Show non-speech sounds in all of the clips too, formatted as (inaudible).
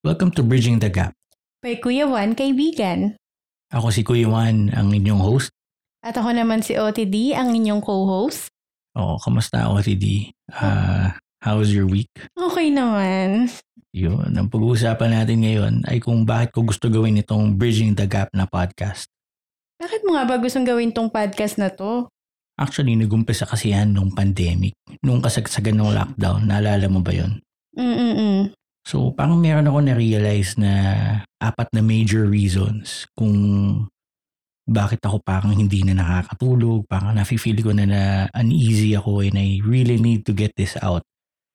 Welcome to Bridging the Gap. By Kuya Juan, kaibigan. Ako si Kuya Juan, ang inyong host. At ako naman si OTD, ang inyong co-host. Oo, kamusta OTD? Uh, how's your week? Okay naman. Yun, ang pag-uusapan natin ngayon ay kung bakit ko gusto gawin itong Bridging the Gap na podcast. Bakit mo nga ba gustong gawin tong podcast na to? Actually, nag-umpisa kasi yan nung pandemic. Nung kasagsagan ng lockdown, naalala mo ba yon? Mm-mm. So, parang meron ako na-realize na apat na major reasons kung bakit ako parang hindi na nakakatulog, parang nafe-feel ko na na uneasy ako and I really need to get this out.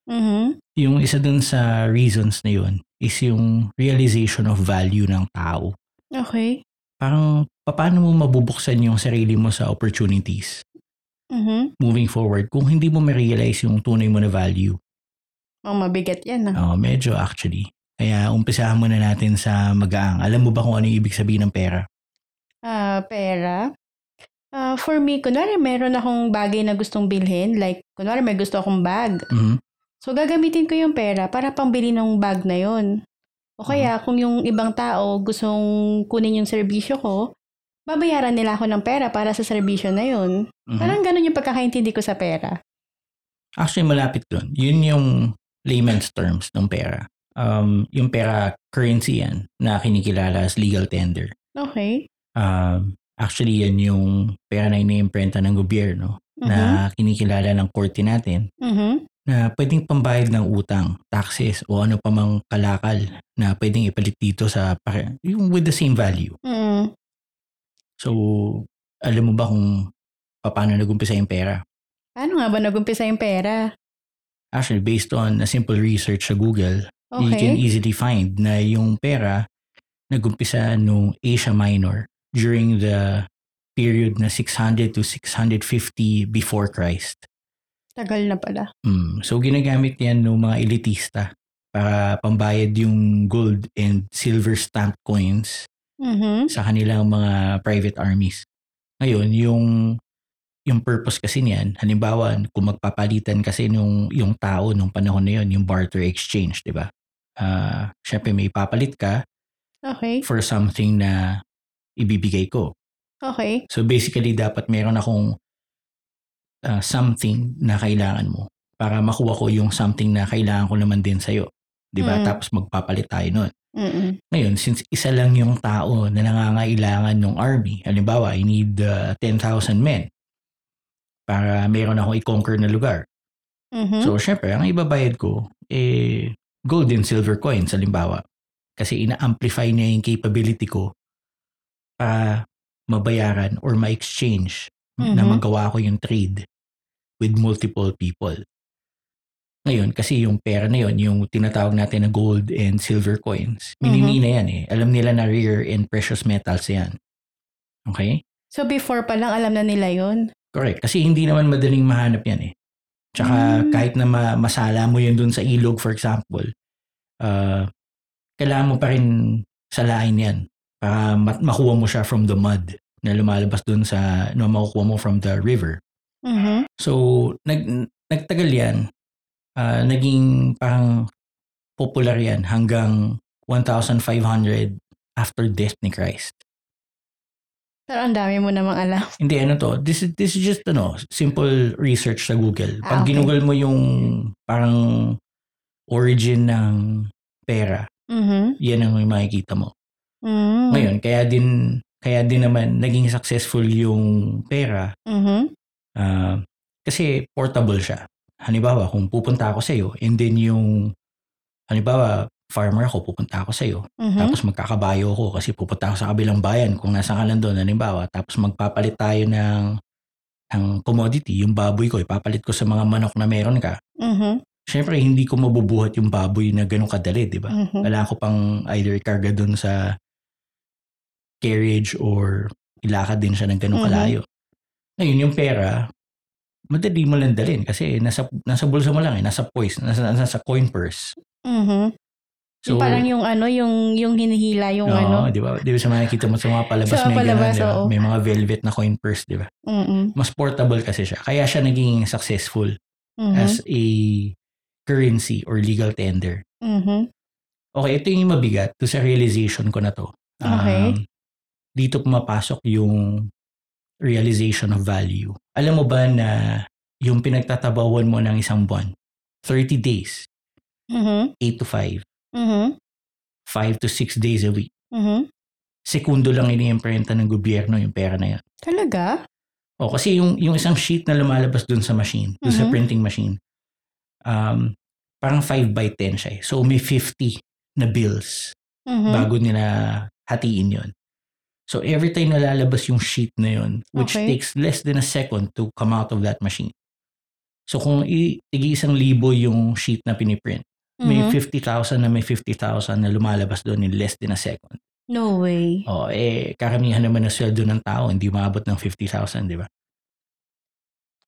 Mhm. Yung isa dun sa reasons na yun is yung realization of value ng tao. Okay. Parang paano mo mabubuksan yung sarili mo sa opportunities Mhm. moving forward kung hindi mo ma-realize yung tunay mo na value. Oh, mabigat yan ah. Oh, medyo actually. Kaya umpisahan muna natin sa magaang. Alam mo ba kung ano yung ibig sabihin ng pera? Ah, pera. Ah, for me, kunwari meron akong bagay na gustong bilhin, like kunwari may gusto akong bag. Mhm. So gagamitin ko yung pera para pambili ng bag na yon. O kaya kung yung ibang tao gustong kunin yung serbisyo ko, babayaran nila ako ng pera para sa serbisyo na yun. Mhm. Parang ganun yung pagkakaintindi ko sa pera. Actually, malapit dun. Yun yung layman's terms ng pera. Um, yung pera, currency yan na kinikilala as legal tender. Okay. Um, actually, yan yung pera na iniimprenta ng gobyerno Mhm. na kinikilala ng korte natin Mhm. na pwedeng pambayad ng utang, taxes, o ano pa mang kalakal na pwedeng ipalit dito sa pare- yung with the same value. Mm. So, alam mo ba kung paano nag-umpisa yung pera? Paano nga ba nag-umpisa yung pera? Actually, based on a simple research sa Google, you can Okay. easily find na yung pera nag-umpisa nung Asia Minor during the period na 600 to 650 before Christ. Tagal na pala. Mm. So, ginagamit yan ng mga elitista para pambayad yung gold and silver stamp coins Mhm. sa kanilang mga private armies. Ngayon, yung yung purpose kasi niyan, halimbawa, kung magpapalitan kasi nung yung tao nung panahon na yun, yung barter exchange, di ba? Ah, syempre may papalit ka Okay. for something na ibibigay ko. Okay. So basically, dapat meron akong ah, something na kailangan mo para makuha ko yung something na kailangan ko naman din sa'yo. Di ba? Mm. Tapos magpapalit tayo nun. Mm-mm. Ngayon, since isa lang yung tao na nangangailangan ng army, halimbawa, I need uh, 10,000 men para meron akong i-conquer na lugar. Mhm. So, syempre, ang ibabayad ko, eh, gold and silver coins, halimbawa. Kasi ina-amplify niya yung capability ko para mabayaran or ma-exchange na Mhm. magawa ko yung trade with multiple people. Ngayon, kasi yung pera na yon yung tinatawag natin na gold and silver coins, minimina yan eh. Alam nila na rare and precious metals yan. Okay? So before pa lang alam na nila yun? Correct. Kasi hindi naman madaling mahanap yan eh. Tsaka Mm. kahit na ma- masala mo yun dun sa ilog, for example, uh, kailangan mo pa rin salain yan para ma- makuha mo siya from the mud na lumalabas dun sa, no, makukuha mo from the river. Mhm. So, nag, nagtagal yan. Ah, naging parang popular yan hanggang 1,500 after death ni Christ. Pero ang dami mo namang alam. (laughs) Hindi, ano to? This is, this is just, ano, simple research sa Google. Ah, Pag okay. ginugol mo yung parang origin ng pera, Mhm. yan ang makikita mo. Mm. Ngayon, kaya din, kaya din naman naging successful yung pera Mhm. ah, kasi portable siya. Halimbawa, kung pupunta ako sa iyo and then yung halimbawa, farmer ako, pupunta ako sa iyo. Mhm. Tapos magkakabayo ako kasi pupunta ako sa kabilang bayan kung nasa ka lang doon, halimbawa. Tapos magpapalit tayo ng, ng commodity, yung baboy ko, ipapalit ko sa mga manok na meron ka. Mhm. Siyempre, hindi ko mabubuhat yung baboy na ganun kadali, di ba? Mhm. Kailangan ko pang either ikarga doon sa carriage or ilakad din siya ng ganun Mhm. kalayo. Ngayon, yung pera, madali mo lang dalhin kasi nasa, nasa bulsa mo lang eh, nasa poise, nasa, nasa coin purse. Mhm. Yung parang yung ano, yung yung hinihila yung Oo, ano. di ba? Di ba sa makikita mo sa mga palabas Sa may palabas, ganun, di ba? oo. May mga velvet na coin purse, di ba? Mm. Mas portable kasi siya. Kaya siya naging successful Mhm. as a currency or legal tender. Mhm. Okay, ito yung mabigat to sa realization ko na to. Okay. Um, dito pumapasok yung realization of value. Alam mo ba na yung pinagtatabawan mo ng isang buwan, 30 days, Mhm. 8 to 5, Mhm. 5 to 6 days a week, Mhm. sekundo lang iniimprenta ng gobyerno yung pera na yan. Talaga? O kasi yung, yung isang sheet na lumalabas dun sa machine, dun sa Mhm. printing machine, um, parang 5 by 10 siya. eh. So may 50 na bills Mhm. bago nila hatiin yon. So every time na lalabas yung sheet na yon, which Okay. takes less than a second to come out of that machine. So kung i- tigi isang libo yung sheet na piniprint, may Mhm. 50,000 na may 50,000 na lumalabas doon in less than a second. No way. O eh, karamihan naman ng sweldo ng tao, hindi umabot ng 50,000, di ba?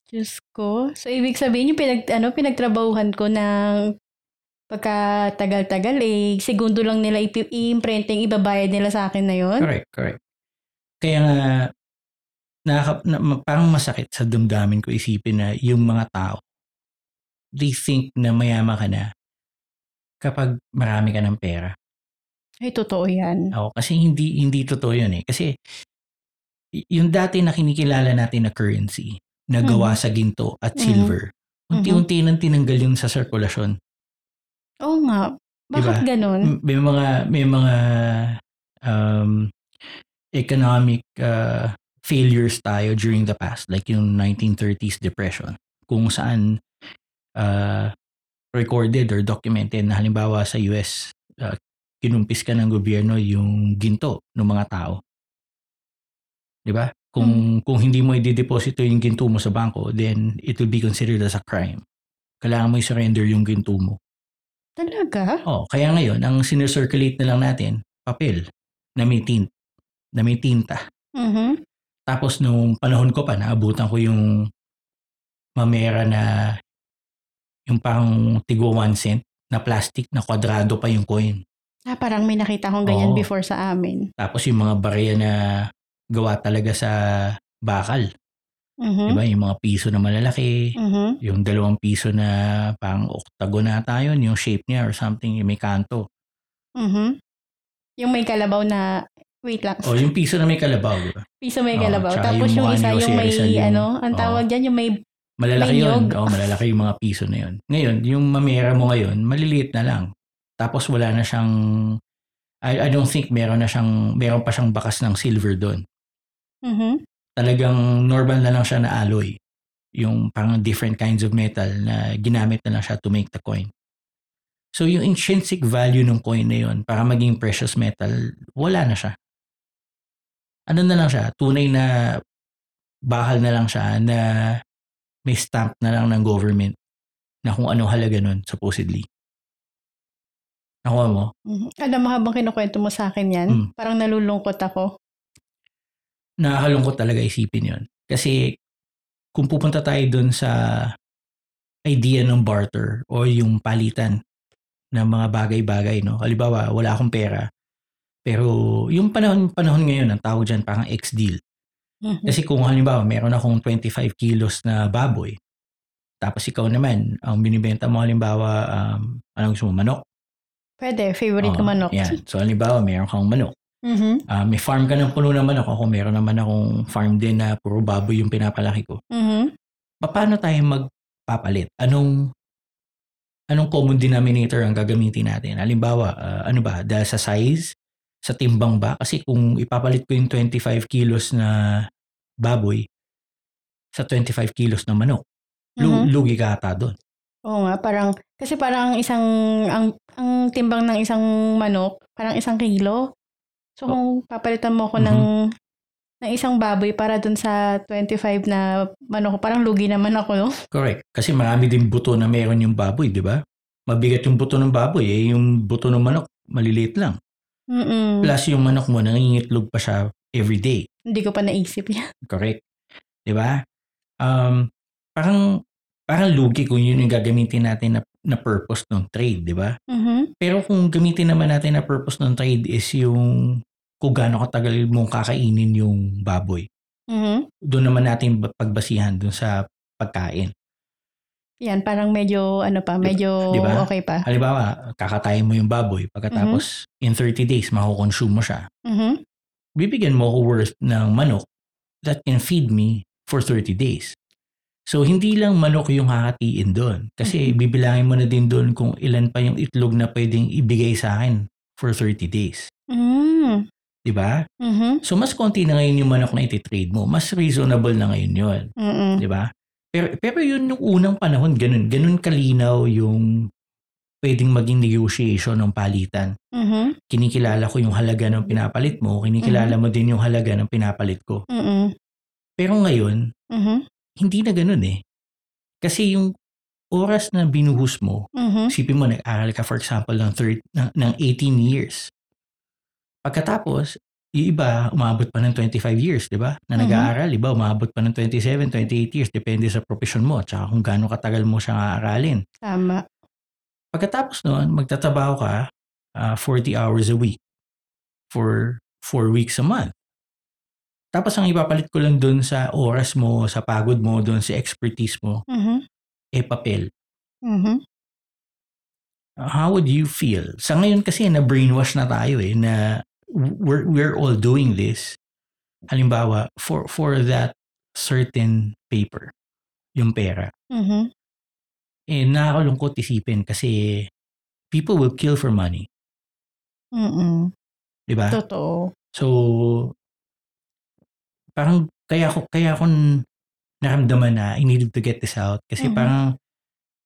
Diyos ko. So, ibig sabihin yung pinag, ano, pinagtrabahuhan ko ng pagkatagal-tagal, eh, segundo lang nila i-imprinting, ibabayad nila sa akin na yon. Correct, correct. Kaya nga, nakaka, na, parang masakit sa damdamin ko isipin na yung mga tao, they think na mayama ka na kapag marami ka ng pera. Ay, totoo yan. Oo, kasi hindi hindi totoo yun eh. Kasi yung dati na kinikilala natin na currency na gawa Mhm. sa ginto at Mhm. silver, unti-unti nang tinanggal yun sa sirkulasyon. Oo nga. Bakit Diba? ganon? M- May mga may mga um, economic uh, failures tayo during the past like yung 1930s depression kung saan uh, recorded or documented na halimbawa sa US uh, kinumpis ka ng gobyerno yung ginto ng mga tao. 'Di ba? Kung kung hindi mo i-deposito yung ginto mo sa bangko, then it will be considered as a crime. Kailangan mo i-surrender yung ginto mo. Talaga? Oh, kaya ngayon, ang sinircirculate na lang natin, papel na may tint, na may tinta. Mhm. Tapos nung panahon ko pa, naabutan ko yung mamera na yung parang tigo one cent na plastic na kwadrado pa yung coin. Ah, parang may nakita akong ganyan Oo. before sa amin. Tapos yung mga barya na gawa talaga sa bakal. Mhm. Diba? Yung mga piso na malalaki, Mhm. yung dalawang piso na parang octagon ata yun, yung shape niya or something, yung may kanto. Mhm. Yung may kalabaw na, wait lang. O yung piso na may kalabaw, di ba? Piso may Oo, kalabaw. tsaka Tapos yung yung, isa yung may, yung- ano, ang tawag dyan, yung may, Malalaki May yun. Oo, malalaki yung mga piso na yun. Ngayon, yung mamera mo ngayon, maliliit na lang. Tapos wala na siyang, I, I don't think meron na siyang, meron pa siyang bakas ng silver doon. Mhm. Talagang normal na lang siya na alloy. Yung parang different kinds of metal na ginamit na lang siya to make the coin. So yung intrinsic value ng coin na yun, para maging precious metal, wala na siya. Ano na lang siya? Tunay na bakal na lang siya na may stamp na lang ng government na kung ano halaga nun, supposedly. Nakuha mo? Mhm. Alam mo, habang kinukwento mo sa akin yan, Mm. parang nalulungkot ako. Nakakalungkot talaga isipin yon Kasi kung pupunta tayo dun sa idea ng barter o yung palitan ng mga bagay-bagay, no? Halimbawa, wala akong pera. Pero yung panahon, panahon ngayon, ang tawag dyan parang ex-deal. Mhm. Kasi kung halimbawa, meron akong 25 kilos na baboy, tapos ikaw naman, ang binibenta mo halimbawa, um, anong gusto mo, manok? Pwede, favorite ko Oo, manok. Yan. So halimbawa, meron kang manok. Mhm. Ah, may farm ka ng puno ng manok. Ako meron naman akong farm din na puro baboy yung pinapalaki ko. Mhm. Paano tayo magpapalit? Anong anong common denominator ang gagamitin natin? Halimbawa, ah, ano ba? Dahil sa size? Sa timbang ba? Kasi kung ipapalit ko yung 25 kilos na baboy sa 25 kilos na manok, Mhm. lugi ka ata doon. Oo nga, parang, kasi parang ang isang, ang, ang timbang ng isang manok, parang isang kilo. So, Oh. kung papalitan mo ako Mhm. ng, ng isang baboy para dun sa 25 na manok, parang lugi naman ako, no? Correct. Kasi marami din buto na meron yung baboy, di ba? Mabigat yung buto ng baboy, eh yung buto ng manok, maliliit lang. Mm-mm. Plus yung manok mo, nangingitlog pa siya every day. Hindi ko pa naisip yan. (laughs) Correct. Di ba? Um, parang, parang lugi kung yun yung gagamitin natin na, na purpose ng trade, di ba? Mhm. Pero kung gamitin naman natin na purpose ng trade is yung kung gaano katagal mong kakainin yung baboy. Mhm. Doon naman natin ba- pagbasihan doon sa pagkain. Yan, parang medyo, ano pa, medyo Di ba? okay pa. Halimbawa, kakatayin mo yung baboy, pagkatapos in 30 days, makukonsume mo siya. Mhm. Bibigyan mo ako worth ng manok that can feed me for 30 days. So, hindi lang manok yung hakatiin doon. Kasi bibilangin mo na din doon kung ilan pa yung itlog na pwedeng ibigay sa akin for 30 days. Mm. Di ba? Mhm. So, mas konti na ngayon yung manok na ititrade mo. Mas reasonable na ngayon yun. Mm-mm. Di ba? Pero, pero yun yung unang panahon, ganun. Ganun kalinaw yung pwedeng maging negotiation ng palitan. Mhm. Kinikilala ko yung halaga ng pinapalit mo, kinikilala mo din yung halaga ng pinapalit ko. Mm-mm. Pero ngayon, Mhm. hindi na ganun eh. Kasi yung oras na binuhos mo, Mhm. isipin mo, nag-aral ka for example ng, third, ng, ng 18 years. Pagkatapos, yung iba, umabot pa ng 25 years, di ba? Na Mhm. nag-aaral, iba, umabot pa ng 27, 28 years, depende sa profession mo, tsaka kung gaano katagal mo siyang aaralin. Tama. Pagkatapos noon, magtatrabaho ka ah, 40 hours a week for 4 weeks a month. Tapos ang ipapalit ko lang doon sa oras mo, sa pagod mo, doon sa expertise mo, Mhm. eh papel. Mhm. How would you feel? Sa ngayon kasi na-brainwash na tayo eh, na we're, we're all doing this. Halimbawa, for, for that certain paper, yung pera. Mhm. Eh, nakakalungkot isipin kasi people will kill for money. Mm-mm. Di ba? Totoo. So, parang kaya ko kaya ako naramdaman na I needed to get this out kasi Mhm. parang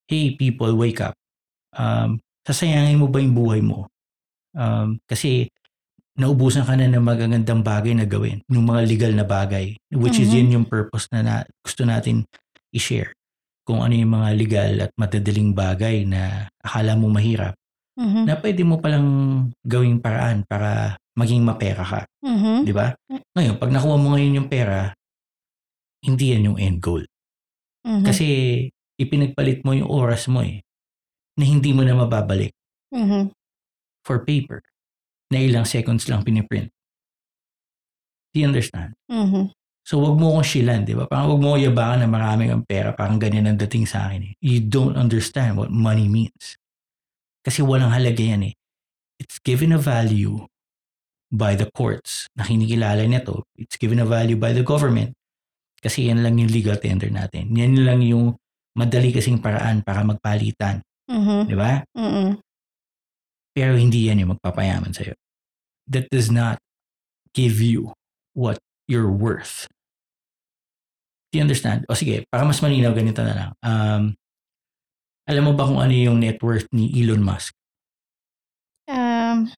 hey people wake up um sasayangin mo ba yung buhay mo um kasi naubusan ka na ng magagandang bagay na gawin yung mga legal na bagay which is Mhm. yun yung purpose na, na gusto natin i-share kung ano yung mga legal at madadaling bagay na akala mo mahirap Mhm. na pwede mo palang gawing paraan para maging mapera ka Mhm. Di ba? Ngayon, pag nakuha mo ngayon yung pera, hindi yan yung end goal. Mhm. Kasi ipinagpalit mo yung oras mo eh, na hindi mo na mababalik Mhm. for paper na ilang seconds lang piniprint. Do you understand? Mhm. So, wag mo akong shilan, di ba? Parang wag mo akong yabangan na maraming ang pera, parang ganyan ang dating sa akin eh. You don't understand what money means. Kasi walang halaga yan eh. It's given a value by the courts na kinikilala nito. It's given a value by the government. Kasi yan lang yung legal tender natin. Yan lang yung madali kasing paraan para magpalitan. Mhm. Di ba? Mm-mm. Pero hindi yan yung magpapayaman sa'yo. That does not give you what you're worth. Do you understand? O sige, para mas malinaw, ganito na lang. Um, alam mo ba kung ano yung net worth ni Elon Musk? Um,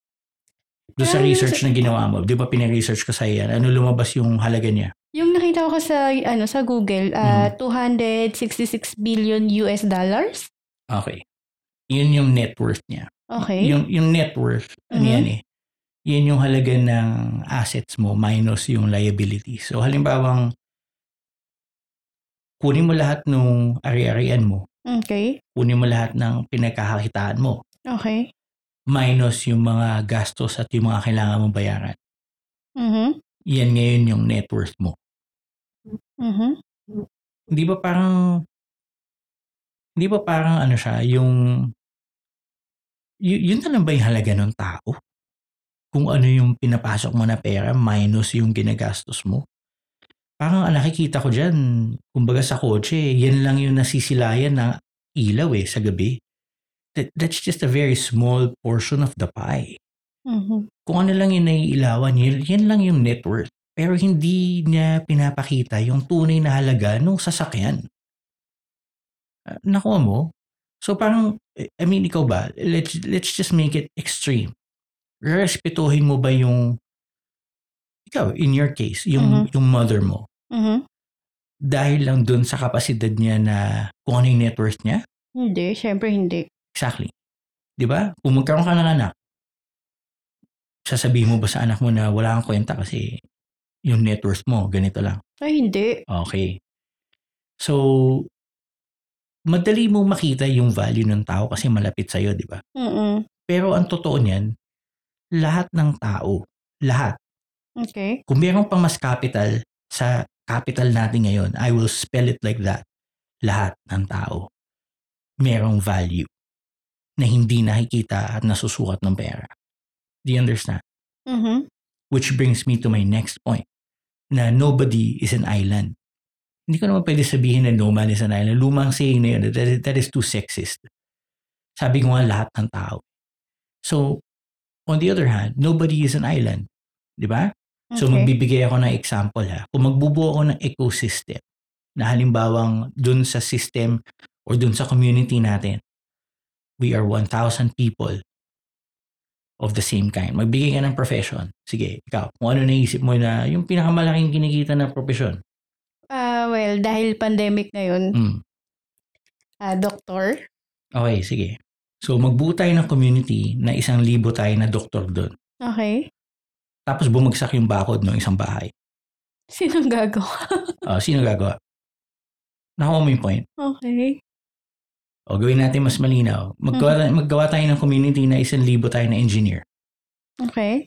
Doon sa yung research na ginawa mo, di ba pina-research ko sa yan? Ano lumabas yung halaga niya? yung nakita ko sa ano sa Google, ah, Mhm. 266 billion US dollars. Okay. Yun yung net worth niya. Okay. Yung, yung net worth, ano Mhm. yan eh, yan yung halaga ng assets mo minus yung liabilities. So halimbawang kunin mo lahat ng ari-arian mo, Okay. kunin mo lahat ng pinagkakakitaan mo, Okay. minus yung mga gastos at yung mga kailangan mong bayaran. Mhm. Yan ngayon yung net worth mo. Mhm. Hindi ba parang hindi ba parang ano siya, yung y- yun na lang ba yung halaga ng tao? Kung ano yung pinapasok mo na pera minus yung ginagastos mo? Parang ang nakikita ko dyan, kumbaga sa kotse, yan lang yung nasisilayan na ilaw eh sa gabi. That, that's just a very small portion of the pie. Mhm. Kung ano lang yung naiilawan, yan, yan lang yung net worth. Pero hindi niya pinapakita yung tunay na halaga ng sasakyan. Uh, nakuha mo? So parang, I mean, ikaw ba, let's, let's just make it extreme. Respetuhin mo ba yung, ikaw, in your case, yung, yung mother mo, Mhm. dahil lang dun sa kapasidad niya na kung ano yung net worth niya? Hindi, syempre hindi. Exactly. Di ba? Kung magkaroon ka ng anak, sasabihin mo ba sa anak mo na wala kang kwenta kasi yung net worth mo, ganito lang. Ay, hindi. Okay. So, madali mong makita yung value ng tao kasi malapit sa'yo, di ba? Mhm. Pero ang totoo niyan, lahat ng tao, lahat, Okay. kung meron pang mas capital sa capital natin ngayon, I will spell it like that. Lahat ng tao merong value na hindi nakikita at nasusukat ng pera. Do you understand? Mhm. Which brings me to my next point na nobody is an island. Hindi ko naman pwede sabihin na no man is an island. Lumang saying na yun. That, that is too sexist. Sabi ko nga lahat ng tao. So, on the other hand, nobody is an island. Di ba? So, Okay. magbibigay ako ng example ha. Kung magbubuo ako ng ecosystem na halimbawang dun sa system or dun sa community natin, we are 1,000 people of the same kind. Magbigay ka ng profession. Sige, ikaw. Kung ano naisip mo na yung pinakamalaking kinikita na profesyon. Well, dahil pandemic ngayon, Mm. ah, doktor. Okay, sige. So, magbuo tayo ng community na isang libo tayo na doktor doon. Okay. Tapos bumagsak yung bakod ng isang bahay. Sinong gagawa? (laughs) Ah, sino gagawa? Nakuha mo yung point. Okay. O gawin natin mas malinaw. Maggawa, maggawa tayo ng community na isang libo tayo na engineer. Okay.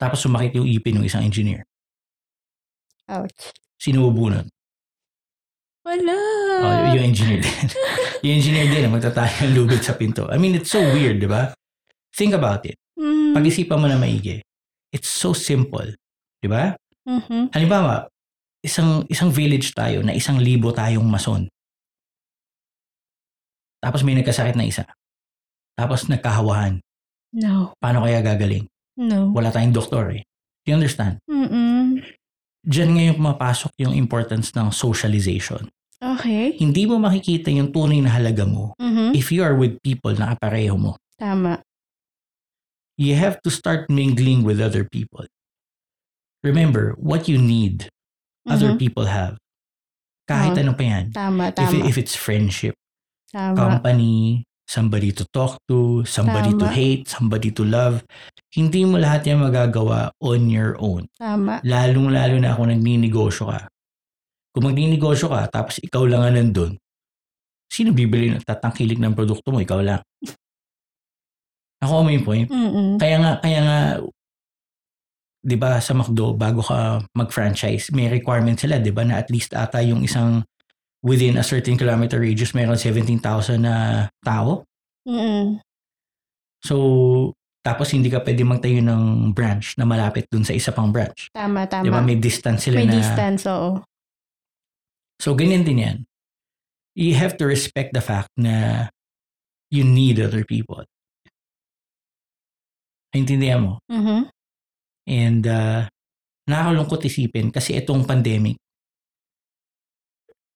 Tapos sumakit yung ipin ng isang engineer. Ouch. Sino bubunod? Wala. Oh, yung engineer din. (laughs) yung engineer din, magtatayo ng lubid sa pinto. I mean, it's so weird, di ba? Think about it. Mm. Pag-isipan mo na maigi. It's so simple. Di ba? Mhm. Halimbawa, isang isang village tayo na isang libo tayong mason. Tapos may nagkasakit na isa. Tapos nagkahawahan. No. Paano kaya gagaling? No. Wala tayong doktor eh. Do you understand? Mm-mm. Diyan ngayon pumapasok yung importance ng socialization. Okay. Hindi mo makikita yung tunay na halaga mo Mhm. if you are with people na kapareho mo. Tama. You have to start mingling with other people. Remember, what you need, other Mhm. people have. Kahit Oh. ano pa yan. Tama, If, tama. if it's friendship, tama. company, somebody to talk to, somebody to Tama. hate, somebody to love. Hindi mo lahat yan magagawa on your own. Tama. Lalong-lalo na kung nagninegosyo ka. Kung magninegosyo ka, tapos ikaw lang ang nandun, sino bibili ng tatangkilik ng produkto mo? Ikaw lang. Ako mo yung point. Mm-mm. Kaya nga, kaya nga, di ba sa McDo, bago ka mag-franchise, may requirement sila, di ba, na at least ata yung isang within a certain kilometer radius, mayroon 17,000 na tao. Mm-mm. So, tapos hindi ka pwede magtayo ng branch na malapit dun sa isa pang branch. Tama, tama. Di ba, may distance sila May na... distance, oo. So, ganyan din yan. You have to respect the fact na you need other people. Naintindihan mo? Mhm. And uh, nakakalungkot isipin kasi itong pandemic,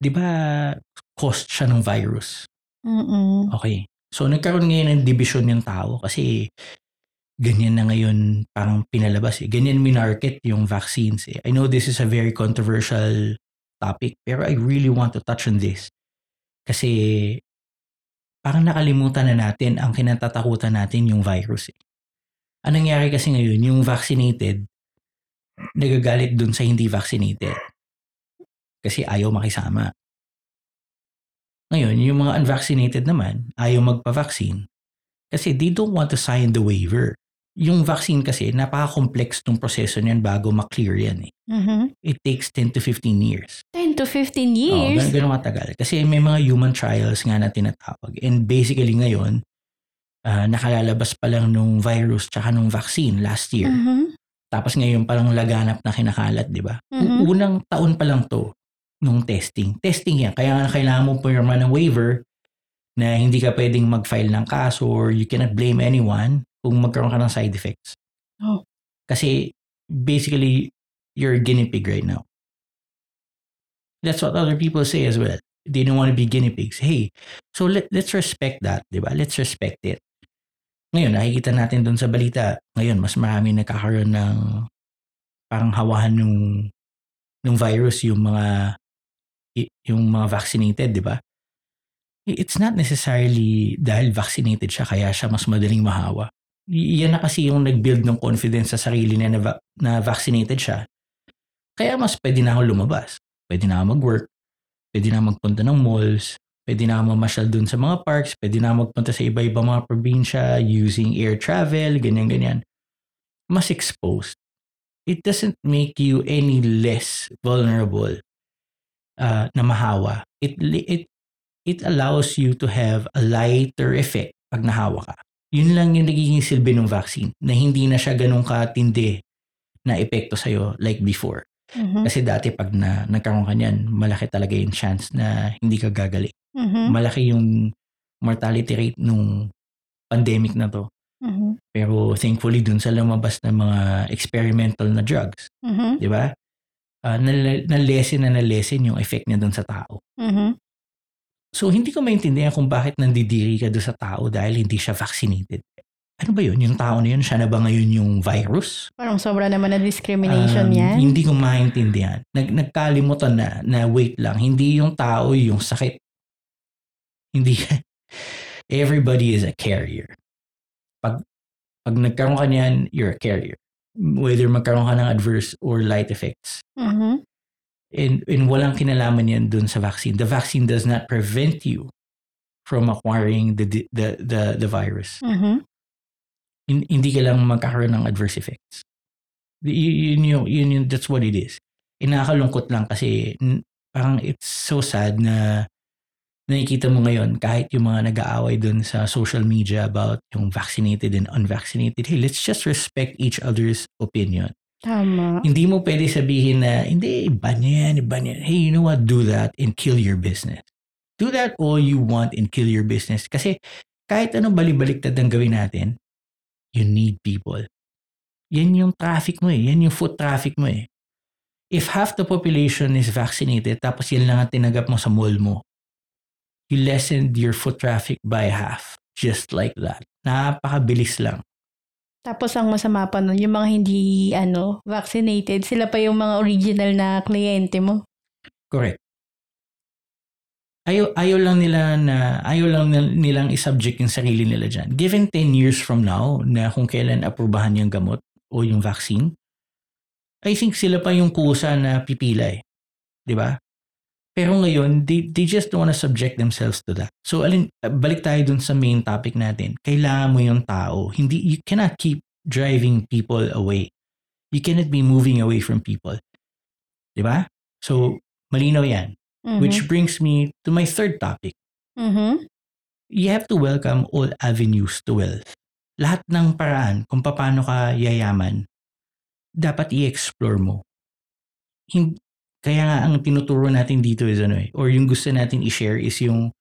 di ba cost siya ng virus? Mm-mm. Okay. So nagkaroon ngayon ng division yung tao kasi ganyan na ngayon parang pinalabas eh. Ganyan minarket yung vaccines eh. I know this is a very controversial topic pero I really want to touch on this. Kasi parang nakalimutan na natin ang kinatatakutan natin yung virus eh. Anong nangyari kasi ngayon, yung vaccinated, nagagalit dun sa hindi vaccinated. Kasi ayaw makisama. Ngayon, yung mga unvaccinated naman, ayaw magpa-vaccine. Kasi they don't want to sign the waiver. Yung vaccine kasi, napaka-complex ng proseso niyan bago ma-clear yan eh. Mhm. It takes 10 to 15 years. 10 to 15 Oo, years? gan- ganun katagal. Kasi may mga human trials nga na tinatawag. And basically ngayon, ah, nakalalabas pa lang nung virus tsaka nung vaccine last year. Mhm. Tapos ngayon palang laganap na kinakalat, di ba? Mhm. Unang taon pa lang to nung testing. Testing yan. Kaya nga kailangan mo pumirma ng waiver na hindi ka pwedeng mag-file ng kaso or you cannot blame anyone kung magkaroon ka ng side effects. Oh. Kasi basically, you're a guinea pig right now. That's what other people say as well. They don't want to be guinea pigs. Hey, so let, let's respect that, di ba? Let's respect it. Ngayon, nakikita natin doon sa balita, ngayon, mas marami nagkakaroon ng parang hawahan nung, nung virus yung mga yung mga vaccinated, di ba? It's not necessarily dahil vaccinated siya kaya siya mas madaling mahawa. Yan na kasi yung nag-build ng confidence sa sarili niya na, va- na vaccinated siya. Kaya mas pwede na ako lumabas. Pwede na ako mag-work. Pwede na magpunta ng malls. Pwede na ako mamasyal dun sa mga parks. Pwede na magpunta sa iba-ibang mga probinsya using air travel, ganyan-ganyan. Mas exposed. It doesn't make you any less vulnerable uh, na mahawa. It, it, it allows you to have a lighter effect pag nahawa ka. Yun lang yung nagiging silbi ng vaccine na hindi na siya ganun katindi na epekto sa'yo like before. Mhm. Kasi dati pag na, nagkaroon ka niyan, malaki talaga yung chance na hindi ka gagaling. Mhm. Malaki yung mortality rate nung pandemic na to. Mhm. Pero thankfully dun sa lumabas na mga experimental na drugs, Mhm. di ba? Uh, na-lessen na na-lessen yung effect niya dun sa tao. Mhm. So hindi ko maintindihan kung bakit nandidiri ka doon sa tao dahil hindi siya vaccinated. Ano ba yun? Yung tao na yun, siya na ba ngayon yung virus? Parang sobra naman na discrimination Um, yan. Hindi ko maintindihan. Nag, nagkalimutan na, na wait lang, hindi yung tao yung sakit. Hindi. (laughs) Everybody is a carrier. Pag, pag nagkaroon ka niyan, you're a carrier. Whether magkaroon ka ng adverse or light effects. Mhm. And, and walang kinalaman yan dun sa vaccine. The vaccine does not prevent you from acquiring the the the, the virus. Mhm. Hin- hindi ka lang magkakaroon ng adverse effects. Yun yung, yun yung, that's what it is. E nakakalungkot lang kasi parang it's so sad na nakikita mo ngayon kahit yung mga nag-aaway dun sa social media about yung vaccinated and unvaccinated, hey, let's just respect each other's opinion. Tama. Hindi mo pwede sabihin na, hindi, iba niya yan, iba niya. yan." Hey, you know what? Do that and kill your business. Do that all you want and kill your business. Kasi kahit ano balibaliktad ang gawin natin, you need people. Yan yung traffic mo eh. Yan yung foot traffic mo eh. If half the population is vaccinated, tapos yan lang ang tinagap mo sa mall mo, you lessened your foot traffic by half. Just like that. Napakabilis lang. Tapos ang masama pa nun, yung mga hindi ano, vaccinated, sila pa yung mga original na kliyente mo. Correct. Ayaw, ayaw lang nila na, ayaw lang nil- nilang isubject yung sarili nila dyan. Given 10 years from now, na kung kailan aprubahan yung gamot o yung vaccine, I think sila pa yung kusa na pipila eh. Di ba? Pero ngayon, they, they just don't wanna subject themselves to that. So, alin, balik tayo dun sa main topic natin. Kailangan mo yung tao. Hindi, you cannot keep driving people away. You cannot be moving away from people. Di ba? So, malinaw yan. Mhm. Which brings me to my third topic. Mhm. You have to welcome all avenues to wealth. Lahat ng paraan kung paano ka yayaman, dapat i-explore mo. Hin- kaya nga ang tinuturo natin dito is ano eh, or yung gusto natin i-share is yung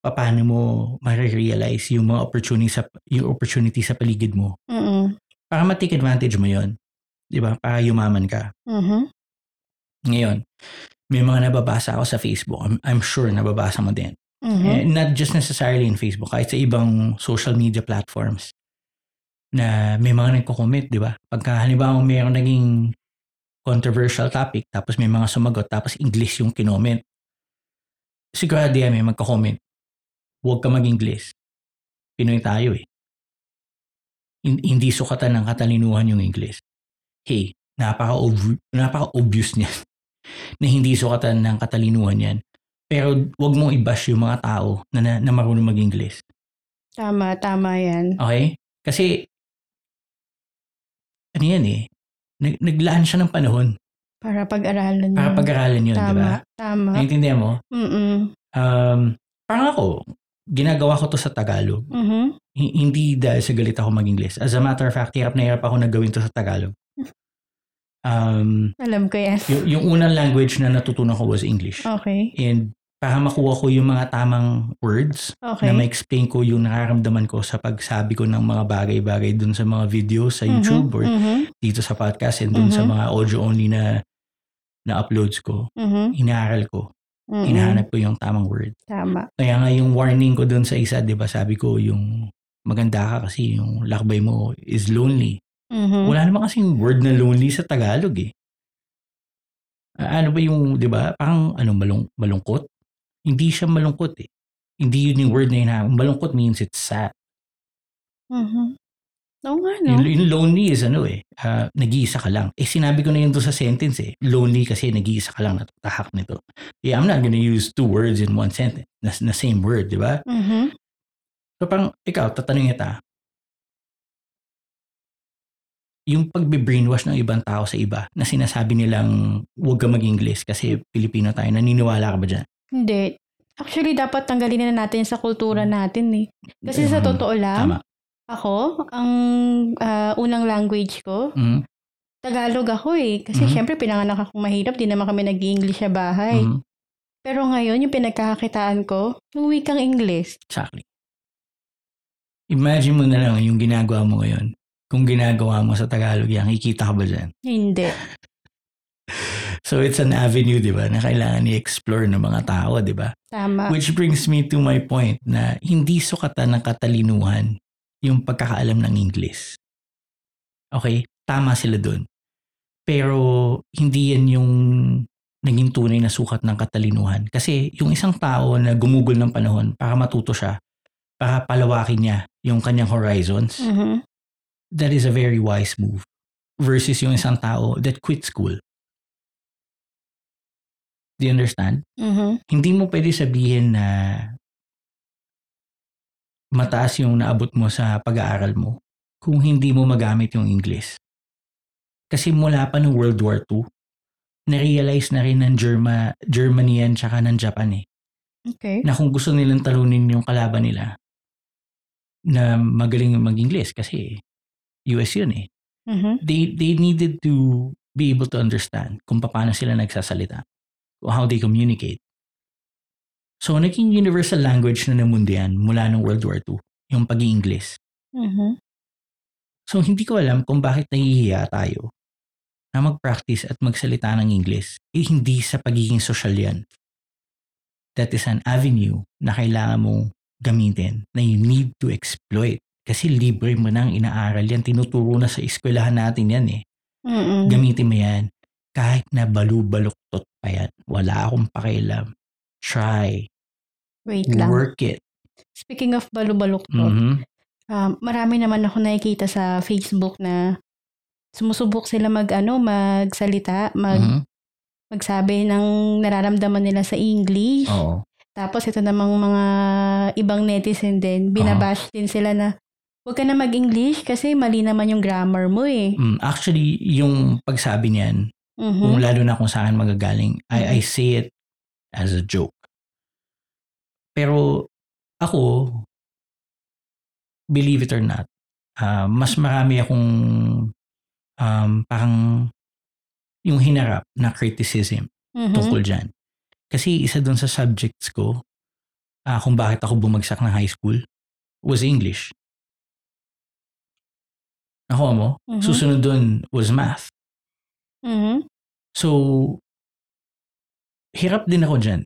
paano mo ma-realize yung mga opportunity sa yung opportunity sa paligid mo Mhm. para ma-take advantage mo yon. 'Di ba? Para yumaman ka. Mhm. Ngayon, may mga nababasa ako sa Facebook. I'm, I'm sure nababasa mo din. Mhm. Eh, not just necessarily in Facebook, kahit sa ibang social media platforms na may mga nagko-comment, di ba? Pagka halimbawa mayroong naging controversial topic, tapos may mga sumagot, tapos English yung kinoment. Sigurado yan may magko-comment. Huwag ka mag-English. Pinoy tayo eh. Hin- Hindi sukatan ng katalinuhan yung English. Hey, napaka-ob- napaka-obvious niyan (laughs) na hindi sukatan ng katalinuhan yan. Pero wag mong i-bash yung mga tao na, na, na marunong mag-English. Tama, tama yan. Okay? Kasi, ano yan eh, nag, naglaan siya ng panahon Para pag-aralan para yun. pag-aralan yun, di ba? Tama. Naintindihan mo? Mm-mm. Um, parang ako, ginagawa ko to sa Tagalog. Mhm. H- hindi dahil sa galit ako mag-English. As a matter of fact, hirap na hirap ako na gawin to sa Tagalog. Um, Alam ko yan. yung, yung unang language na natutunan ko was English. Okay. And para makuha ko yung mga tamang words Okay. na ma-explain ko yung nararamdaman ko sa pagsabi ko ng mga bagay-bagay dun sa mga videos sa YouTube or Mhm. dito sa podcast and dun sa Mhm. mga audio-only na na uploads ko. Mhm. Inaaral ko. Mhm. Hinahanap ko yung tamang word. Tama. Kaya nga yung warning ko dun sa isa, di ba sabi ko yung maganda ka kasi yung lakbay mo is lonely. Mhm. Wala naman kasing word na lonely sa Tagalog eh. Ano ba yung, di ba, parang ano, malung, malungkot? Hindi siya malungkot eh. Hindi yun yung word na hinahanap. Malungkot means it's sad. Mhm. Oo nga, no? Yung, yung lonely is ano eh, ah, nag-iisa ka lang. Eh sinabi ko na yun doon sa sentence eh. Lonely kasi nag-iisa ka lang natutahak nito. Yeah, I'm not gonna use two words in one sentence. Na, na same word, di ba? Mhm. So parang, ikaw, tatanungin kita, yung pagbe-brainwash ng ibang tao sa iba na sinasabi nilang huwag ka mag-English kasi Pilipino tayo, naniniwala ka ba dyan? Hindi. Actually, dapat tanggalin na natin sa kultura natin eh. Kasi sa Mm, totoo lang, Tama. ako, ang ah, unang language ko, Mhm. Tagalog ako eh. Kasi Mhm. syempre, pinanganak akong mahirap, di naman kami nag-English sa bahay. Mhm. Pero ngayon, yung pinagkakakitaan ko, yung wikang English. Exactly. Imagine mo na lang yung ginagawa mo ngayon. Kung ginagawa mo sa Tagalog yan, kikita ka ba dyan? Hindi. (laughs) So it's an avenue, di ba, na kailangan i-explore ng mga tao, di ba? Tama. Which brings me to my point na hindi sukatan ng katalinuhan yung pagkakaalam ng English. Okay? Tama sila dun. Pero hindi yan yung naging tunay na sukat ng katalinuhan. Kasi yung isang tao na gumugol ng panahon para matuto siya, para palawakin niya yung kanyang horizons, Mhm. that is a very wise move. Versus yung isang tao that quit school. Do you understand? Mhm. hindi mo pwede sabihin na mataas yung naabot mo sa pag-aaral mo kung hindi mo magamit yung English. Kasi mula pa ng World War II, na-realize na rin ng Germa, Germany yan tsaka ng Japan eh, Okay. na kung gusto nilang talunin yung kalaban nila, na magaling mag-English kasi US yun eh. Mhm. They, they needed to be able to understand kung paano sila nagsasalita, how they communicate. So, naging universal language na yan mula ng World War II, yung pag english Mhm. So, hindi ko alam kung bakit nahihiya tayo na mag-practice at magsalita ng English. Eh, hindi sa pagiging social yan. That is an avenue na kailangan mong gamitin na you need to exploit. Kasi libre mo nang inaaral yan. Tinuturo na sa eskwelahan natin yan eh. Mhm. Gamitin mo yan. Kahit na balubaluktot pa yan. Wala akong pakialam. Try. Wait lang. Work it. Speaking of balubaluktot, Mhm. um, marami naman ako nakikita sa Facebook na sumusubok sila mag ano, magsalita, mag Mhm. magsabi ng nararamdaman nila sa English. Oo. Tapos ito namang mga ibang netizen din, binabash din sila na huwag ka na mag-English kasi mali naman yung grammar mo eh. Mm, actually, yung pagsabi niyan, Mhm. kung lalo na kung saan magagaling, I, I say it as a joke. Pero ako, believe it or not, ah, mas marami akong um, parang yung hinarap na criticism Mhm. tungkol dyan. Kasi isa dun sa subjects ko, ah, kung bakit ako bumagsak ng high school, was English. Ako mo, Mhm. susunod dun was math. Mhm. So, hirap din ako dyan.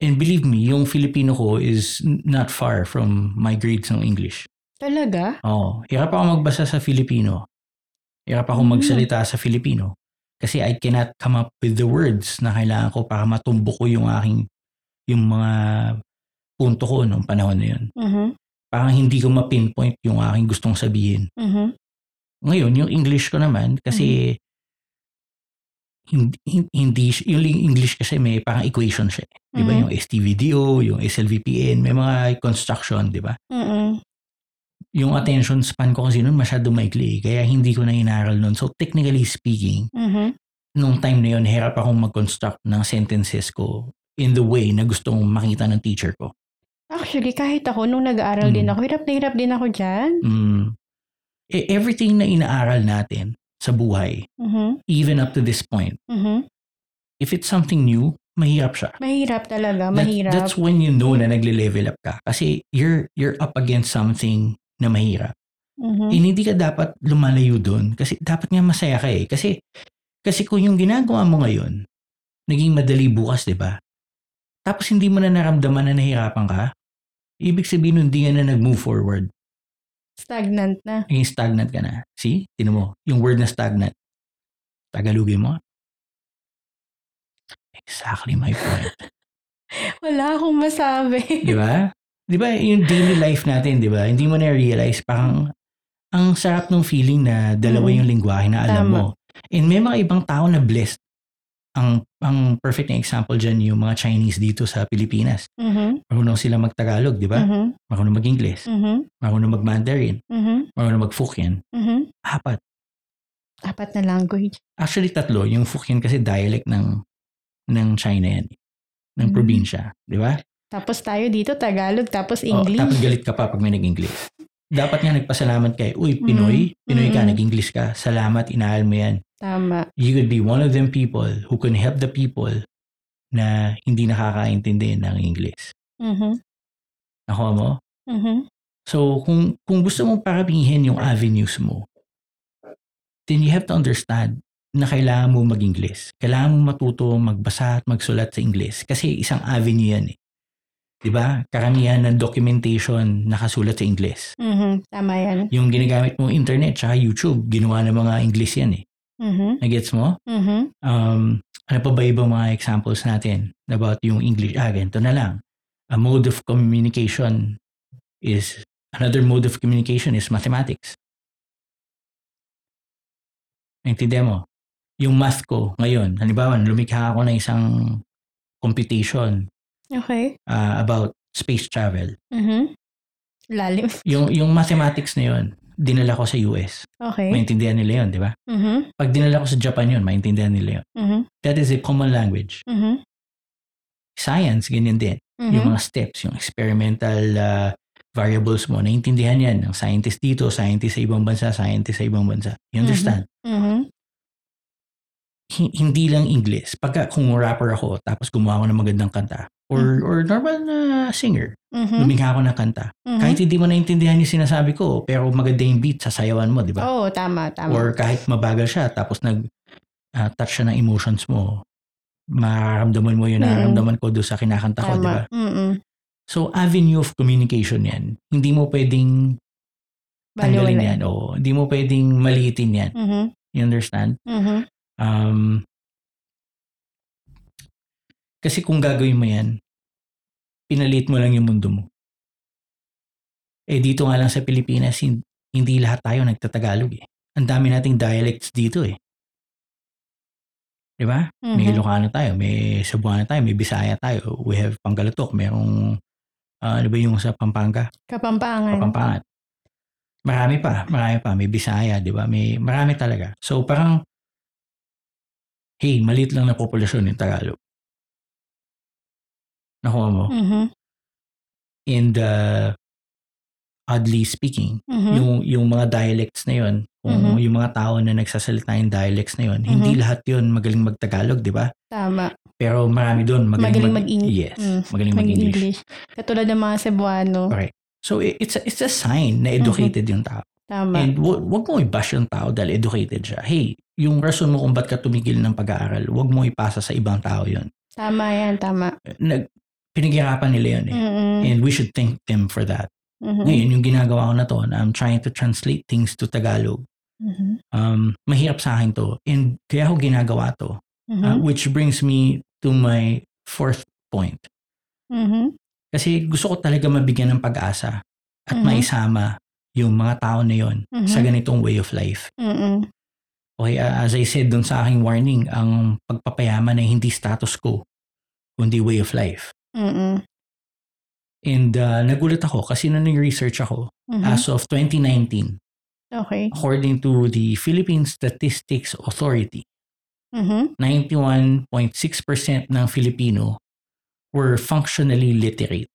And believe me, yung Filipino ko is not far from my grades ng English. Talaga? Oo. Hirap ako magbasa sa Filipino. Hirap ako Mm. magsalita sa Filipino. Kasi I cannot come up with the words na kailangan ko para matumbo ko yung aking, yung mga punto ko nung panahon na yun. Mhm. Parang hindi ko ma-pinpoint yung aking gustong sabihin. Mhm. Ngayon, yung English ko naman, kasi hindi, hindi, yung English kasi may parang equation siya. eh. Di ba? Mhm. Yung STVDO, yung SLVPN, may mga construction, di ba? Mhm. Yung attention span ko kasi noon masyado maikli. eh. Kaya hindi ko na inaral noon. So technically speaking, Mhm. nung time na yun, hirap akong mag-construct ng sentences ko in the way na gustong makita ng teacher ko. Actually, kahit ako, nung nag-aaral Mm. din ako, hirap na hirap din ako dyan. Mm. Eh, everything na inaaral natin sa buhay, Mhm. even up to this point, Mhm. if it's something new, mahirap siya. Mahirap talaga, That- mahirap. that's when you know na nagle-level up ka. Kasi you're, you're up against something na mahirap. Mhm. Eh, hindi ka dapat lumalayo doon. Kasi dapat nga masaya ka eh. Kasi, kasi kung yung ginagawa mo ngayon, naging madali bukas, di ba? Tapos hindi mo na naramdaman na nahirapan ka, ibig sabihin nun, hindi ka na nag-move forward. Stagnant na. Naging stagnant ka na. See? Tinan mo, yung word na stagnant. Tagalogin mo. Exactly my point. (laughs) Wala akong masabi. (laughs) Di ba? Di ba, yung daily life natin, di ba? Hindi mo na-realize, parang ang sarap ng feeling na dalawa Mm. yung lingwahe na alam Tama. mo. And may mga ibang tao na blessed. Ang ang perfect na example dyan yung mga Chinese dito sa Pilipinas. Mhm. Marunong sila mag-Tagalog, di ba? Mhm. Marunong mag-Ingles. Mhm. Marunong mag-Mandarin. Mhm. Marunong mag-Fukien. Mhm. Apat. Apat na language. Actually, tatlo. Yung Fukien kasi dialect ng ng China yan. Ng Mm. probinsya. Di ba? Tapos tayo dito, Tagalog, tapos Oh, English. tapos galit ka pa pag may nag-English. Dapat nga nagpasalamat kay, uy, Pinoy, Mm. Pinoy ka, Mm-mm. nag-English ka, salamat, inaal mo yan. Tama. You could be one of them people who can help the people na hindi nakakaintindi ng English. Mhm. Nakuha mo? Mhm. So, kung, kung gusto mong paramihin yung avenues mo, then you have to understand na kailangan mo mag-English. Kailangan mo matuto magbasa at magsulat sa English. Kasi isang avenue yan eh. 'Di ba? Karamihan ng documentation nakasulat sa English. Mhm. Tama yan. Yung ginagamit mo internet tsaka YouTube, ginawa ng mga English yan eh. Mhm. Nagets mo? Mhm. Um, ano pa ba ibang mga examples natin about yung English? Ah, ganito na lang. A mode of communication is, another mode of communication is mathematics. Naintindihan mo? Yung math ko ngayon, halimbawa, lumikha ako ng isang computation Okay. ah, about space travel. Mhm. Lalim. Yung, yung mathematics na yun, dinala ko sa US. Okay. Maintindihan nila yun, di ba? Mhm. Pag dinala ko sa Japan yun, maintindihan nila yun. Mhm. That is a common language. Mhm. Science, ganyan din. Yung Mhm. mga steps, yung experimental uh, variables mo, naiintindihan yan ng scientist dito, scientist sa ibang bansa, scientist sa ibang bansa. You understand? Mhm. Hi- hindi lang English. Pagka kung rapper ako, tapos gumawa ako ng magandang kanta, or, or normal na singer, Mhm. lumikha ako ng kanta. Mhm. Kahit hindi mo naintindihan yung sinasabi ko, pero maganda yung beat, sasayawan mo, di ba? Oo, tama, tama. Or kahit mabagal siya, tapos nag ah, touch siya ng emotions mo, mararamdaman mo yung Mm. nararamdaman ko doon sa kinakanta ko, di ba? So, avenue of communication yan. Hindi mo pwedeng tanggalin yan. O, hindi mo pwedeng maliitin yan. Mhm. You understand? Mhm. Um, kasi kung gagawin mo yan, pinalit mo lang yung mundo mo. Eh dito nga lang sa Pilipinas, hin- hindi lahat tayo nagtatagalog eh. Ang dami nating dialects dito eh. Di ba? May Mhm. Ilocano tayo, may Cebuano tayo, may Bisaya tayo. We have Pangalatok, merong, ah, ano ba yung sa Pampanga? Kapampangan. Kapampangan. Marami pa, marami pa. May Bisaya, di ba? May, marami talaga. So parang, hey, maliit lang na populasyon yung Tagalog. Nakuha mo? Mhm. And uh, oddly speaking, Mhm. yung, yung mga dialects na yun, kung Mhm. yung mga tao na nagsasalita yung dialects na yun, hindi Mhm. lahat yun magaling magtagalog, di ba? Tama. Pero marami doon magaling, Magaling mag- mag-Eng- Yes, Mm, magaling mag-English. Mag-English. Katulad ng mga Cebuano. Correct. So it's a, it's a sign na educated yung tao. Tama. And wag mo i-bash yung tao dahil educated siya. Hey, yung rason mo kung ba't ka tumigil ng pag-aaral, wag mo ipasa sa ibang tao yun. Tama yan, tama. Nag, pinaghirapan nila yun eh. Mhm. And we should thank them for that. Mhm. Ngayon, yung ginagawa ko na to, na I'm trying to translate things to Tagalog. Mhm. Um, mahirap sa akin to. And kaya ako ginagawa to. Mhm. Uh, which brings me to my fourth point. Mhm. Kasi gusto ko talaga mabigyan ng pag-asa at Mhm. maisama yung mga tao na yon Mhm. sa ganitong way of life. Mhm. Okay, uh, as I said dun sa aking warning, ang pagpapayaman ay hindi status quo, kundi way of life. Mhm. And uh, nagulat ako kasi nung nag-research ako, Mhm. as of 2019, Okay. according to the Philippine Statistics Authority, Mhm. 91.6% ng Filipino were functionally literate.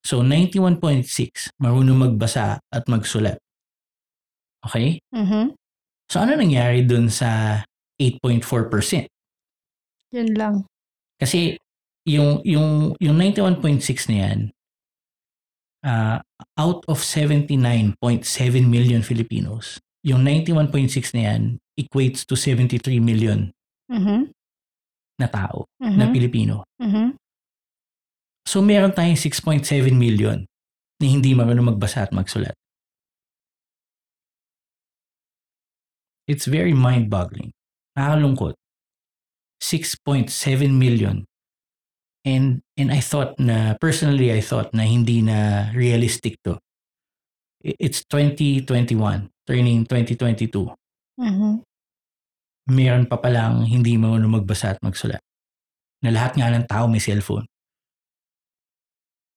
So 91.6 marunong magbasa at magsulat. Okay? Mhm. So ano nangyari dun sa 8.4%? Yun lang. Kasi yung yung yung 91.6 na yan uh, out of 79.7 million Filipinos, yung 91.6 na yan equates to 73 million Mhm. na tao, Mhm. na Pilipino. Mhm. So meron tayong 6.7 million na hindi marunong magbasa at magsulat. It's very mind-boggling. Nakakalungkot. 6.7 million. And and I thought na personally I thought na hindi na realistic to. It's 2021, turning 2022. Mhm. Meron pa palang hindi marunong magbasa at magsulat. Na lahat nga ng tao may cellphone.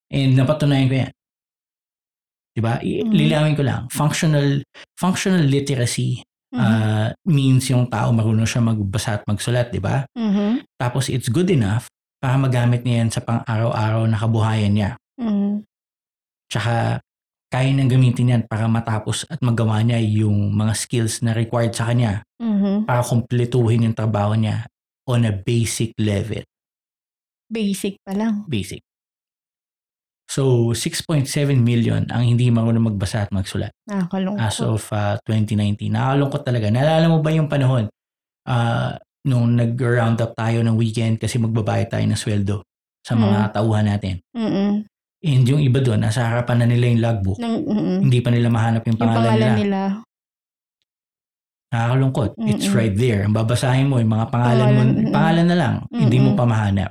And napatunayan ko yan. Diba? Mhm. Lilawin ko lang. Functional functional literacy Mhm. uh, means yung tao marunong siya magbasa at magsulat, di ba? Mhm. Tapos it's good enough para magamit niya yan sa pang-araw-araw na kabuhayan niya. Mhm. Tsaka kaya niyang gamitin yan para matapos at magawa niya yung mga skills na required sa kanya Mhm. para kumpletuhin yung trabaho niya on a basic level. Basic pa lang. Basic. So, 6.7 million ang hindi marunong magbasa at magsulat Nakakalungkot. as of uh, 2019. Nakakalungkot talaga. Naalala mo ba yung panahon uh, nung nag-round up tayo ng weekend kasi magbabayad tayo ng sweldo sa mga tauhan natin. Mm-mm. And yung iba doon, nasa harapan na nila yung logbook. Mm-mm. Hindi pa nila mahanap yung Yung pangalan, pangalan nila. nila. Nakakalungkot. It's Mm-mm. right there. Ang babasahin mo, yung mga pangalan mo, Pangalan, mm. pangalan na lang. Hindi mo Mm-mm. pa mahanap.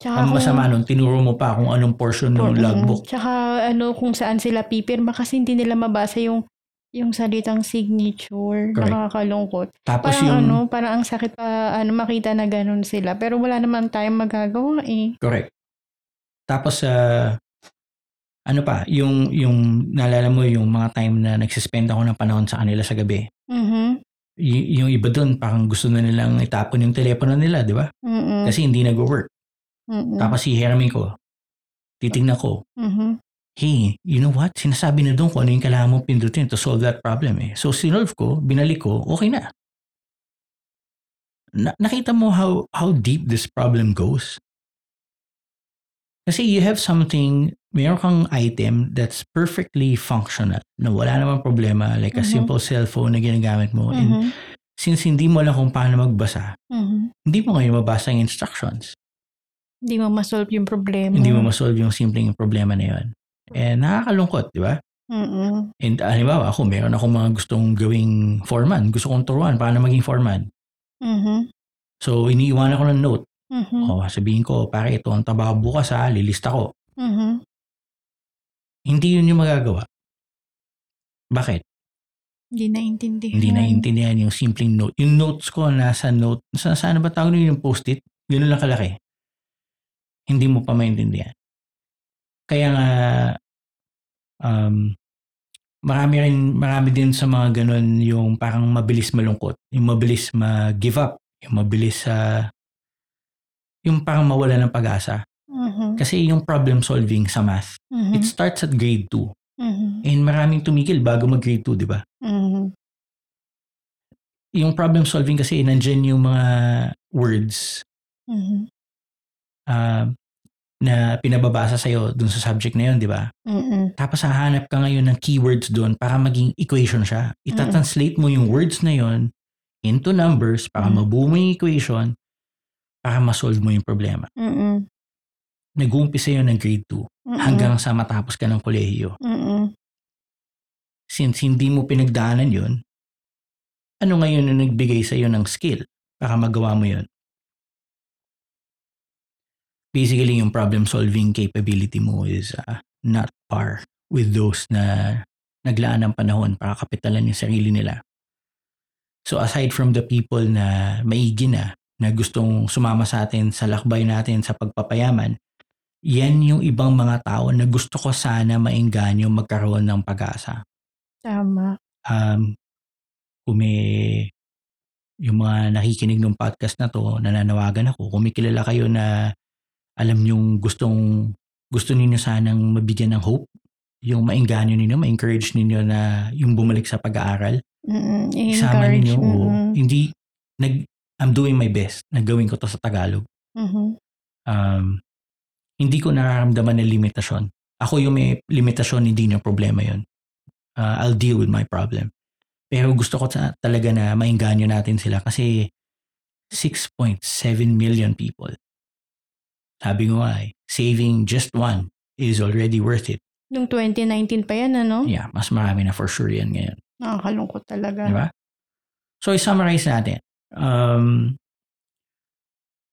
Tsaka Ang masama nun, tinuro mo pa kung anong portion ng logbook. Tsaka ano kung saan sila pipirma kasi hindi nila mabasa yung yung salitang signature. Correct. Nakakalungkot. Tapos Parang yung, ano, parang ang sakit pa ano makita na ganun sila. Pero wala naman tayong magagawa eh. correct. Tapos, uh, ano pa, yung, yung, naalala mo yung mga time na nagsispend ako ng panahon sa kanila sa gabi. Mhm. Y- yung iba doon, parang gusto na nilang itapon yung telepono nila, di ba? Kasi hindi nag-work. Mm. Tapos si hiramin ko, titignan ko, Mhm. hey, you know what? Sinasabi na doon kung ano yung kailangan mong pindutin to solve that problem eh. So, sinolve ko, binalik ko, okay na. na nakita mo how, how deep this problem goes? Kasi you have something, meron kang item that's perfectly functional, na wala namang problema, like a Mhm. simple cellphone na ginagamit mo. And Mhm. since hindi mo alam kung paano magbasa, Mhm. hindi mo ngayon mabasa yung instructions. Hindi mo ma-solve yung problema. Hindi mo masolve yung simpleng problema na yun. Eh, nakakalungkot, di ba? Mm. And uh, halimbawa, ako, meron ako mga gustong gawing foreman. Gusto kong turuan paano maging foreman. Mhm. So, iniiwan ako ng note. Mhm. O, sabihin ko, pare, ito ang trabaho bukas ha, lilista ko. Mhm. Hindi yun yung magagawa. Bakit? Hindi naiintindihan. Hindi naiintindihan yung simpleng note. Yung notes ko nasa note, sa, saan ba tawag yung post-it? Gano'n lang kalaki. Hindi mo pa maintindihan. Kaya nga, um, marami rin, marami din sa mga ganun yung parang mabilis malungkot. Yung mabilis ma-give up. Yung mabilis sa, yung parang mawala ng pag-asa. Mhm. Kasi yung problem solving sa math, Mhm. it starts at grade 2. Mhm. And maraming tumigil bago mag-grade 2, di ba? Mhm. Yung problem solving kasi nandyan yung mga words Mhm. uh, na pinababasa sa'yo dun sa subject na yun, di ba? Mhm. Tapos hahanap ka ngayon ng keywords doon para maging equation siya. Itatranslate mo yung words na yon into numbers para Mm. mabuo mo yung equation para masolve mo yung problema. Mhm. Nag-uumpisa yun ng grade 2 Mhm. hanggang sa matapos ka ng kolehiyo. Mhm. Since hindi mo pinagdaanan yun, ano ngayon yung nagbigay sa'yo ng skill para magawa mo yun? Basically, yung problem solving capability mo is uh, not par with those na naglaan ng panahon para kapitalan yung sarili nila. So aside from the people na maigi na, na gustong sumama sa atin sa lakbay natin sa pagpapayaman, yan yung ibang mga tao na gusto ko sana maingganyo magkaroon ng pag-asa. Tama. Um, kung may yung mga nakikinig ng podcast na to, nananawagan ako, kung may kilala kayo na alam yung gustong gusto ninyo sanang mabigyan ng hope, yung maingganyo ninyo, ma-encourage ninyo na yung bumalik sa pag-aaral, Mhm. isama ninyo. oo. Mhm. Hindi, nag, I'm doing my best na gawin ko to sa Tagalog. Mhm. Um, hindi ko nararamdaman ng limitasyon. Ako yung may limitasyon, hindi na problema yon. Uh, I'll deal with my problem. Pero gusto ko ta- talaga na maingganyo natin sila kasi 6.7 million people. Sabi ko nga eh, saving just one is already worth it. Nung 2019 pa yan, ano? Yeah, mas marami na for sure yan ngayon. Nakakalungkot talaga. Di ba? So, i-summarize natin. Um,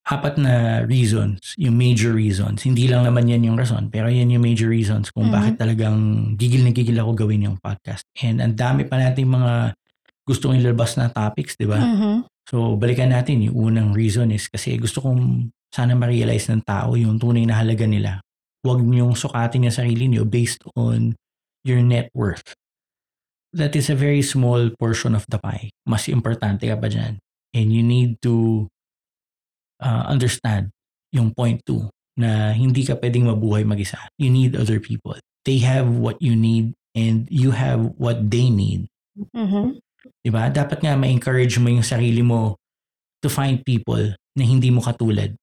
apat na reasons, yung major reasons. Hindi lang naman yan yung rason, pero yan yung major reasons kung Mhm. bakit talagang gigil na gigil ako gawin yung podcast. And ang dami pa nating mga gustong ilabas na topics, di ba? Mhm. So, balikan natin. Yung unang reason is kasi gusto kong sana ma-realize ng tao yung tunay na halaga nila. Huwag niyong sukatin yung sarili niyo based on your net worth. That is a very small portion of the pie. Mas importante ka pa dyan. And you need to uh, understand yung point two na hindi ka pwedeng mabuhay mag-isa. You need other people. They have what you need and you have what they need. Mhm. Diba? Dapat nga ma-encourage mo yung sarili mo to find people na hindi mo katulad.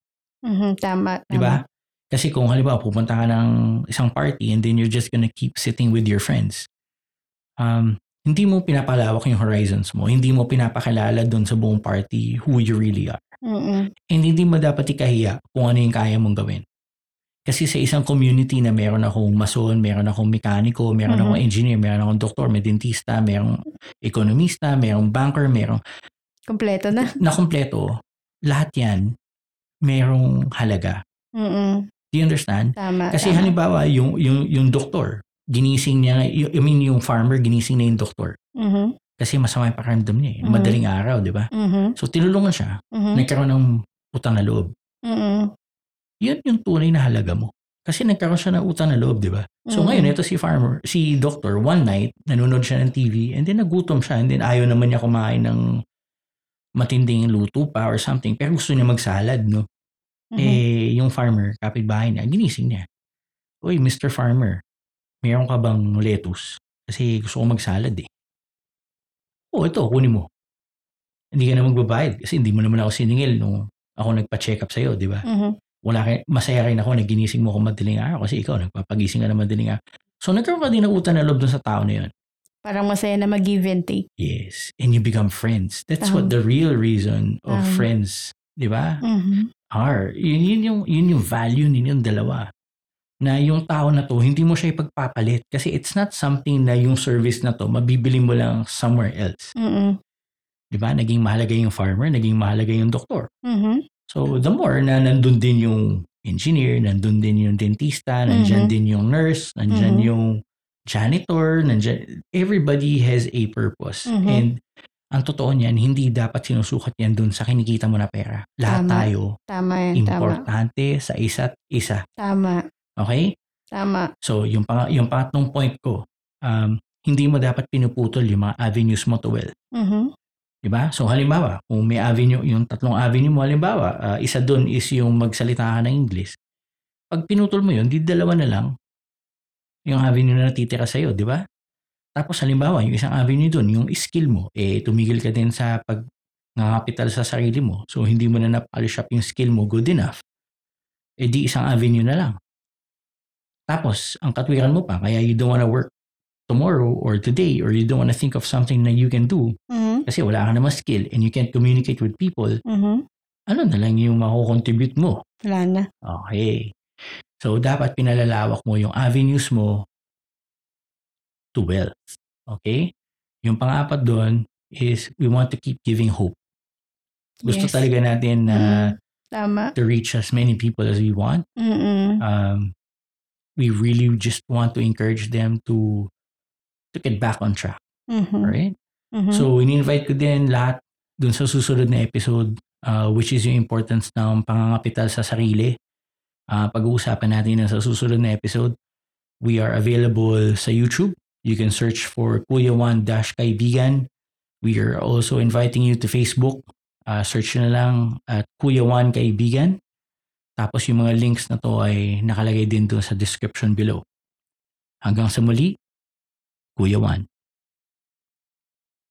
Mhm. Tama. Di ba? Kasi kung halimbawa pupunta ka ng isang party and then you're just gonna keep sitting with your friends, um, hindi mo pinapalawak yung horizons mo. Hindi mo pinapakilala doon sa buong party who you really are. Mm-mm. And hindi mo dapat ikahiya kung ano yung kaya mong gawin. Kasi sa isang community na meron akong mason, meron akong mekaniko, meron Mhm. akong engineer, meron akong doktor, may dentista, merong ekonomista, merong banker, merong Kompleto na. na kumpleto, lahat yan merong halaga. Mm-mm. Do you understand? Tama. Kasi tama. halimbawa, yung, yung, yung doktor, ginising niya, yung, I mean, yung farmer, ginising na yung doktor. Mhm. Kasi masama yung pakiramdam niya. Eh. Mhm. Madaling araw, di ba? Mhm. So, tinulungan siya. Mhm. Nagkaroon ng utang na loob. Mm-mm. Yun yung tunay na halaga mo. Kasi nagkaroon siya ng utang na loob, di ba? So, Mhm. ngayon, ito si farmer, si doctor, one night, nanonood siya ng TV, and then nagutom siya, and then ayaw naman niya kumain ng matinding luto pa or something, pero gusto niya magsalad, no? Mhm. Eh, yung farmer, kapitbahay niya, ginising niya. Uy, Mr. Farmer, meron ka bang lettuce? Kasi gusto ko magsalad eh. Oo, ito, kunin mo. Hindi ka na magbabayad kasi hindi mo naman ako siningil nung ako nagpa-check up sa'yo, di ba? Mhm. Wala ka, masaya rin ako na ginising mo ako madaling araw kasi ikaw nagpapagising ka na madaling araw. So nagkaroon ka din ng utang na loob dun sa tao na yun. Parang masaya na mag-give and take. Yes. And you become friends. That's what Tama. the real reason of Tama. friends, di ba? Mhm. Are. Yun, yun, yung, yun yung value ninyong dalawa. Na yung tao na to, hindi mo siya ipagpapalit. Kasi it's not something na yung service na to, mabibili mo lang somewhere else. Mm-mm. Di ba? Naging mahalaga yung farmer, naging mahalaga yung doktor. Mhm. So, the more na nandun din yung engineer, nandun din yung dentista, nandyan Mhm. din yung nurse, nandyan Mhm. yung janitor, nandyan, everybody has a purpose. Mhm. And ang totoo niyan, hindi dapat sinusukat yan dun sa kinikita mo na pera. Lahat Tama. tayo, Tama yan. Tama. importante sa isa't isa. Tama. Okay? Tama. So, yung, pang, yung pangatlong point ko, um, hindi mo dapat pinuputol yung mga avenues mo to wealth. Mhm. Diba? So, halimbawa, kung may avenue, yung tatlong avenue mo, halimbawa, ah, isa doon is yung magsalita ka ng English. Pag pinutol mo yun, di dalawa na lang yung avenue na natitira sa'yo, di ba? Tapos halimbawa, yung isang avenue doon, yung skill mo, eh tumigil ka din sa pag nangapital sa sarili mo. So, hindi mo na napalish up yung skill mo good enough. Eh di isang avenue na lang. Tapos, ang katwiran mo pa, kaya you don't wanna work tomorrow or today or you don't wanna think of something na you can do Mhm. kasi wala ka naman skill and you can't communicate with people, Mhm. ano na lang yung mako-contribute mo? Wala na. Okay. So, dapat pinalalawak mo yung avenues mo to wealth. Okay? Yung pang-apat doon is we want to keep giving hope. Gusto Yes. talaga natin na Mhm. Tama. to reach as many people as we want. Mm-mm. Um, we really just want to encourage them to to get back on track. Mhm. Alright? Mhm. So, in-invite ko din lahat dun sa susunod na episode uh, which is yung importance ng pangangapital sa sarili. Uh, pag-uusapan natin na sa susunod na episode. We are available sa YouTube. You can search for Kuya Juan Dash Kaibigan. We are also inviting you to Facebook. Uh, search na lang at Kuya Juan Kaibigan. Tapos yung mga links na to ay nakalagay din doon sa description below. Hanggang sa muli, Kuya Juan.